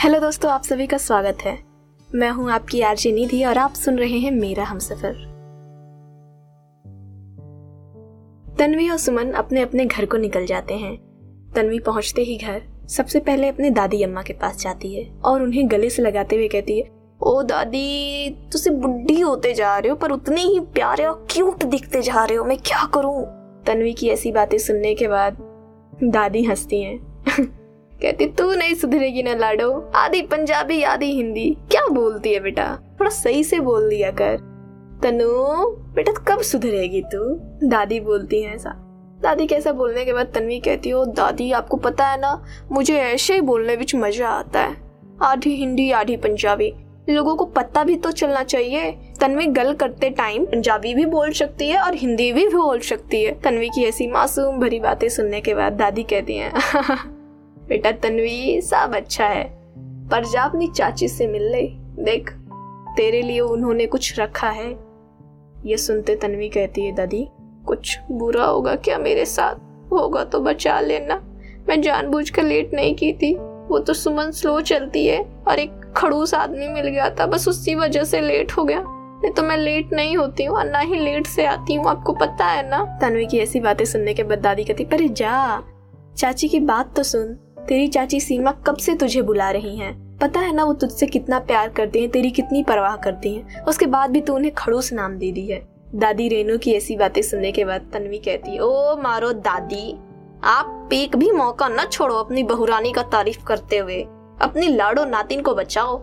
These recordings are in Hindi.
हेलो दोस्तों, आप सभी का स्वागत है। मैं हूँ आपकी आरजे निधि और आप सुन रहे हैं मेरा हमसफर। तन्वी और सुमन अपने अपने घर को निकल जाते हैं। तन्वी पहुँचते ही घर सबसे पहले अपने दादी अम्मा के पास जाती है और उन्हें गले से लगाते हुए कहती है, ओ दादी तुझे बुढ़ी होते जा रहे हो, पर उतने ही प्यारे और क्यूट दिखते जा रहे हो, मैं क्या करूँ? तन्वी की ऐसी बातें सुनने के बाद दादी हंसती हैं। कहती, तू नहीं सुधरेगी ना लाडो। आधी पंजाबी, आधी हिंदी। क्या बोलती है बेटा? थोड़ा सही से बोल दिया कर। तनु, बेटा कब सुधरेगी तू? दादी बोलती है ऐसा। दादी कैसा बोलने के बाद तन्वी कहती हो दादी, आपको पता है ना, मुझे ऐसे ही बोलने बिच मज़ा आता है। आधी हिंदी, आधी पंजाबी। लोगों को पता भी तो चलना चाहिए। तन्वी गल करते टाइम पंजाबी भी बोल सकती है और हिंदी भी बोल सकती है। तन्वी की ऐसी मासूम भरी बातें सुनने के बाद दादी कहती हैं बेटा तन्वी, सब अच्छा है। पर जा अपनी चाची से मिल ले। देख, तेरे लिए उन्होंने कुछ रखा है। ये सुनते तन्वी कहती है, दादी, कुछ बुरा होगा क्या मेरे साथ? होगा तो बचा लेना। मैं जानबूझकर लेट नहीं की थी। वो तो सुमन स्लो चलती है और एक खड़ूस आदमी मिल गया था, बस उसी वजह से लेट हो गया। नहीं तो मैं लेट नहीं होती हूँ और ना ही लेट से आती हूँ, आपको पता है ना? तन्वी की ऐसी बातें सुनने के बाद दादी कहती, पर जा। चाची की बात तो सुन। तेरी चाची सीमा कब से तुझे बुला रही हैं? पता है ना वो तुझसे कितना प्यार करती हैं, तेरी कितनी परवाह करती हैं। उसके बाद भी तू उन्हें खड़ूस नाम दे दी है। दादी रेनू की ऐसी बातें सुनने के बाद तन्वी कहती है ओ मारो दादी, आप एक भी मौका न छोड़ो अपनी बहुरानी का तारीफ़ करते हुए। अपनी लाडो नातिन को बचाओ।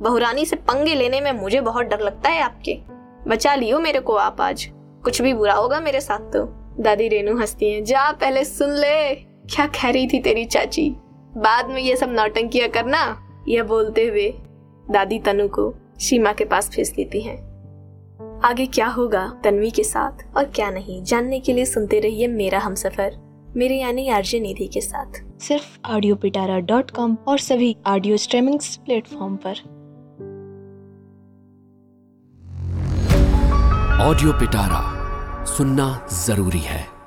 बहुरानी से पंगे लेने में मुझे बहुत डर लगता है आपके। बचा लियो मेरे को आप आज। कुछ भी बुरा होगा मेरे साथ तो। दादी रेनू हंसती हैं, जा पहले सुन ले। क्या कह रही थी तेरी चाची? बाद में ये सब नौटंकियाँ करना यह बोलते हुए दादी तनु को सीमा के पास भेज देती हैं। आगे क्या होगा तन्वी के साथ और क्या नहीं जानने के लिए सुनते रहिए मेरा हम सफ़र मेरे यानी आरजे निधि के साथ। सिर्फ़ ऑडियो पिटारा डॉट कॉम और सभी ऑडियो स्ट्रीमिंग प्लेटफॉर्म पर। ऑडियो पिटारा सुनना ज़रूरी है।